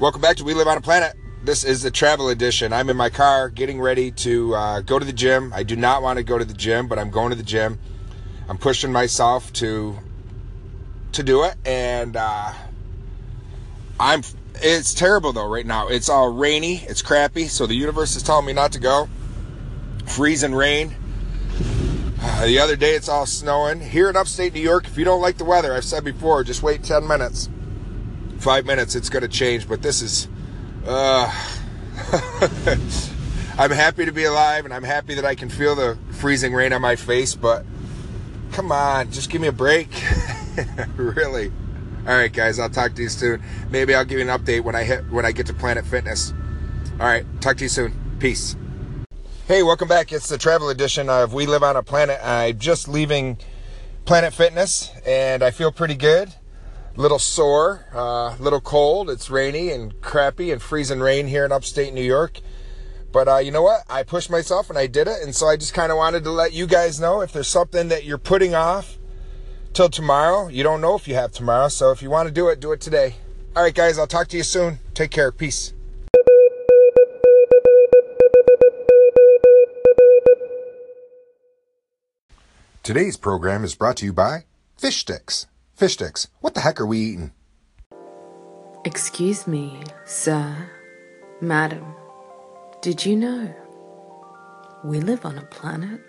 Welcome back to We Live on a Planet. This is the travel edition. I'm in my car getting ready to uh, go to the gym. I do not want to go to the gym, but I'm going to the gym. I'm pushing myself to to do it, and uh, I'm. It's terrible though right now. It's all rainy. It's crappy. So the universe is telling me not to go. Freezing rain. Uh, the other day it's all snowing here in upstate New York. If you don't like the weather, I've said before, just wait 10 minutes, five minutes. It's going to change. But this is. Uh, I'm happy to be alive, and I'm happy that I can feel the freezing rain on my face. But come on, just give me a break. really. All right, guys. I'll talk to you soon. Maybe I'll give you an update when I hit when I get to Planet Fitness. All right. Talk to you soon. Peace. Hey, welcome back. It's the travel edition of We Live on a Planet. I'm just leaving Planet Fitness, and I feel pretty good. Little sore, a uh, little cold. It's rainy and crappy and freezing rain here in upstate New York. But uh, you know what? I pushed myself and I did it. And so I just kind of wanted to let you guys know if there's something that you're putting off till tomorrow. You don't know if you have tomorrow. So if you want to do it, do it today. All right, guys. I'll talk to you soon. Take care. Peace. Today's program is brought to you by Fish Sticks. Fish Sticks. What the heck are we eating? Excuse me, sir, madam. Did you know we live on a planet